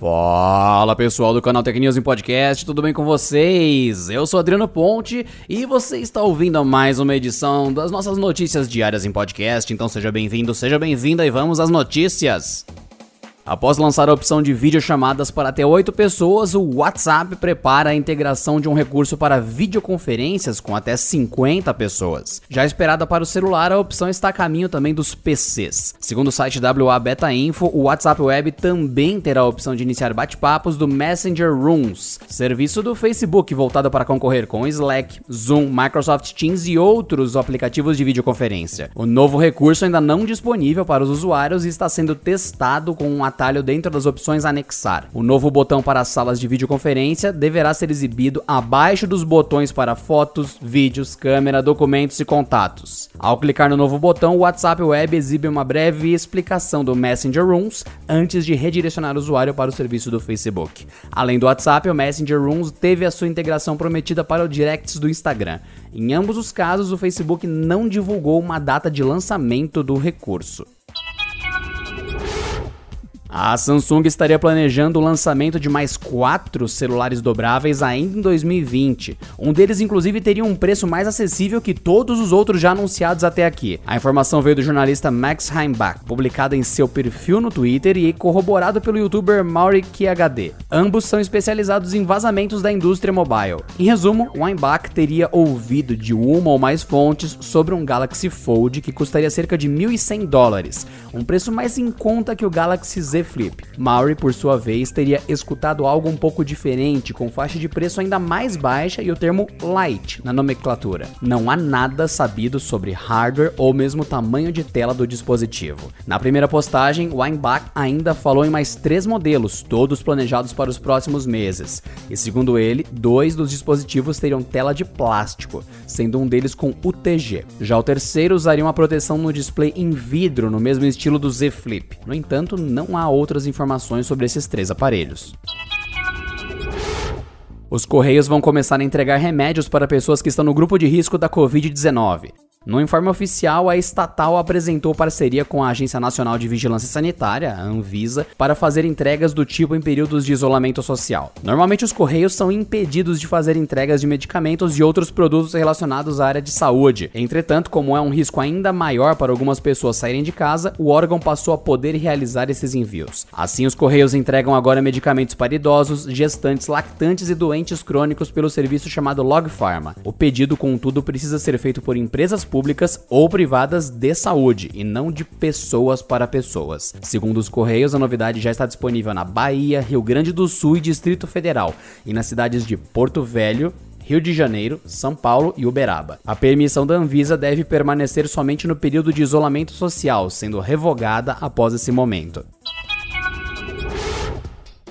Fala pessoal do canal Tech News em Podcast, tudo bem com vocês? Eu sou Adriano Ponte e você está ouvindo mais uma edição das nossas notícias diárias em podcast, então seja bem-vindo, seja bem-vinda e vamos às notícias. Após lançar a opção de videochamadas para até 8 pessoas, o WhatsApp prepara a integração de um recurso para videoconferências com até 50 pessoas. Já esperada para o celular, a opção está a caminho também dos PCs. Segundo o site WA Beta Info, o WhatsApp Web também terá a opção de iniciar bate-papos do Messenger Rooms, serviço do Facebook voltado para concorrer com Slack, Zoom, Microsoft Teams e outros aplicativos de videoconferência. O novo recurso ainda não disponível para os usuários e está sendo testado com um atalho dentro das opções anexar. O novo botão para as salas de videoconferência deverá ser exibido abaixo dos botões para fotos, vídeos, câmera, documentos e contatos. Ao clicar no novo botão, o WhatsApp Web exibe uma breve explicação do Messenger Rooms antes de redirecionar o usuário para o serviço do Facebook. Além do WhatsApp, o Messenger Rooms teve a sua integração prometida para o Directs do Instagram. Em ambos os casos, o Facebook não divulgou uma data de lançamento do recurso. A Samsung estaria planejando o lançamento de mais quatro celulares dobráveis ainda em 2020. Um deles, inclusive, teria um preço mais acessível que todos os outros já anunciados até aqui. A informação veio do jornalista Max Heimbach, publicada em seu perfil no Twitter e corroborado pelo youtuber Mauri QHD. Ambos são especializados em vazamentos da indústria mobile. Em resumo, o Heimbach teria ouvido de uma ou mais fontes sobre um Galaxy Fold que custaria cerca de 1.100 dólares, um preço mais em conta que o Galaxy Z Flip. Maury, por sua vez, teria escutado algo um pouco diferente, com faixa de preço ainda mais baixa e o termo light na nomenclatura. Não há nada sabido sobre hardware ou mesmo tamanho de tela do dispositivo. Na primeira postagem, Weinbach ainda falou em mais três modelos, todos planejados para os próximos meses. E segundo ele, dois dos dispositivos teriam tela de plástico, sendo um deles com UTG. Já o terceiro usaria uma proteção no display em vidro, no mesmo estilo do Z Flip. No entanto, não há outras informações sobre esses três aparelhos. Os Correios vão começar a entregar remédios para pessoas que estão no grupo de risco da Covid-19. No informe oficial, a estatal apresentou parceria com a Agência Nacional de Vigilância Sanitária, a Anvisa, para fazer entregas do tipo em períodos de isolamento social. Normalmente, os correios são impedidos de fazer entregas de medicamentos e outros produtos relacionados à área de saúde. Entretanto, como é um risco ainda maior para algumas pessoas saírem de casa, o órgão passou a poder realizar esses envios. Assim, os correios entregam agora medicamentos para idosos, gestantes, lactantes e doentes crônicos pelo serviço chamado Log Pharma. O pedido, contudo, precisa ser feito por empresas públicas públicas ou privadas de saúde e não de pessoas para pessoas. Segundo os Correios, a novidade já está disponível na Bahia, Rio Grande do Sul e Distrito Federal e nas cidades de Porto Velho, Rio de Janeiro, São Paulo e Uberaba. A permissão da Anvisa deve permanecer somente no período de isolamento social, sendo revogada após esse momento.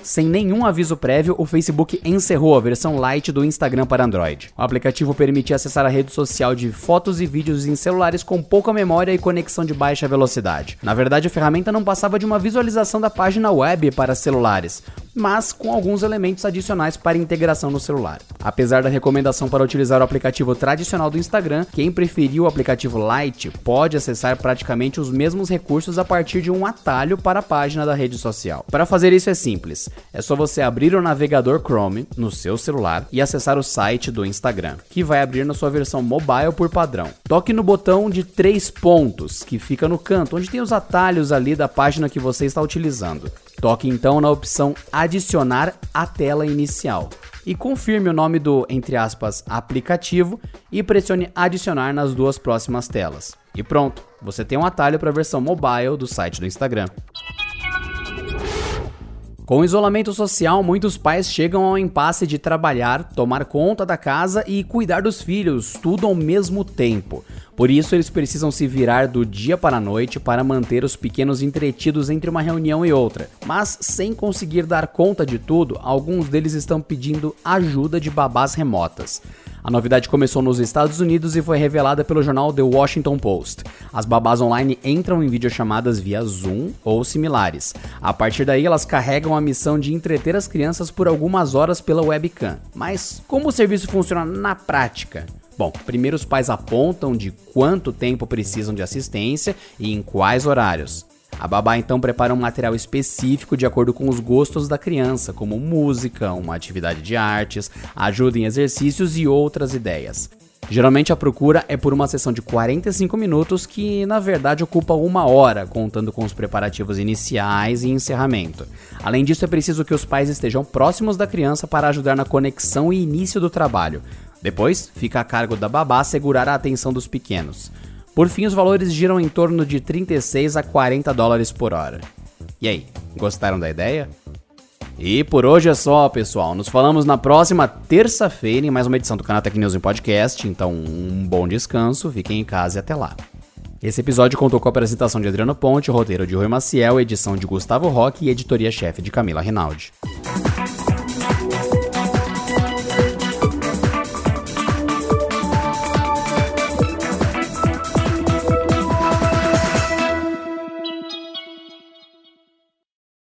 Sem nenhum aviso prévio, o Facebook encerrou a versão light do Instagram para Android. O aplicativo permitia acessar a rede social de fotos e vídeos em celulares com pouca memória e conexão de baixa velocidade. Na verdade, a ferramenta não passava de uma visualização da página web para celulares, mas com alguns elementos adicionais para integração no celular. Apesar da recomendação para utilizar o aplicativo tradicional do Instagram, quem preferiu o aplicativo Lite pode acessar praticamente os mesmos recursos a partir de um atalho para a página da rede social. Para fazer isso é simples, é só você abrir o navegador Chrome no seu celular e acessar o site do Instagram, que vai abrir na sua versão mobile por padrão. Toque no botão de três pontos que fica no canto, onde tem os atalhos ali da página que você está utilizando. Toque então na opção Adicionar à tela inicial e confirme o nome do, entre aspas, aplicativo e pressione Adicionar nas duas próximas telas. E pronto, você tem um atalho para a versão mobile do site do Instagram. Com o isolamento social, muitos pais chegam ao impasse de trabalhar, tomar conta da casa e cuidar dos filhos, tudo ao mesmo tempo. Por isso, eles precisam se virar do dia para a noite para manter os pequenos entretidos entre uma reunião e outra. Mas, sem conseguir dar conta de tudo, alguns deles estão pedindo ajuda de babás remotas. A novidade começou nos Estados Unidos e foi revelada pelo jornal The Washington Post. As babás online entram em videochamadas via Zoom ou similares. A partir daí, elas carregam a missão de entreter as crianças por algumas horas pela webcam. Mas como o serviço funciona na prática? Bom, primeiro os pais apontam de quanto tempo precisam de assistência e em quais horários. A babá então prepara um material específico de acordo com os gostos da criança, como música, uma atividade de artes, ajuda em exercícios e outras ideias. Geralmente a procura é por uma sessão de 45 minutos que na verdade ocupa uma hora, contando com os preparativos iniciais e encerramento. Além disso, é preciso que os pais estejam próximos da criança para ajudar na conexão e início do trabalho. Depois, fica a cargo da babá segurar a atenção dos pequenos. Por fim, os valores giram em torno de 36 a 40 dólares por hora. E aí, gostaram da ideia? E por hoje é só, pessoal. Nos falamos na próxima terça-feira em mais uma edição do canal Tech News em Podcast. Então, um bom descanso, fiquem em casa e até lá. Esse episódio contou com a apresentação de Adriano Ponte, roteiro de Rui Maciel, edição de Gustavo Roque e editoria-chefe de Camila Rinaldi.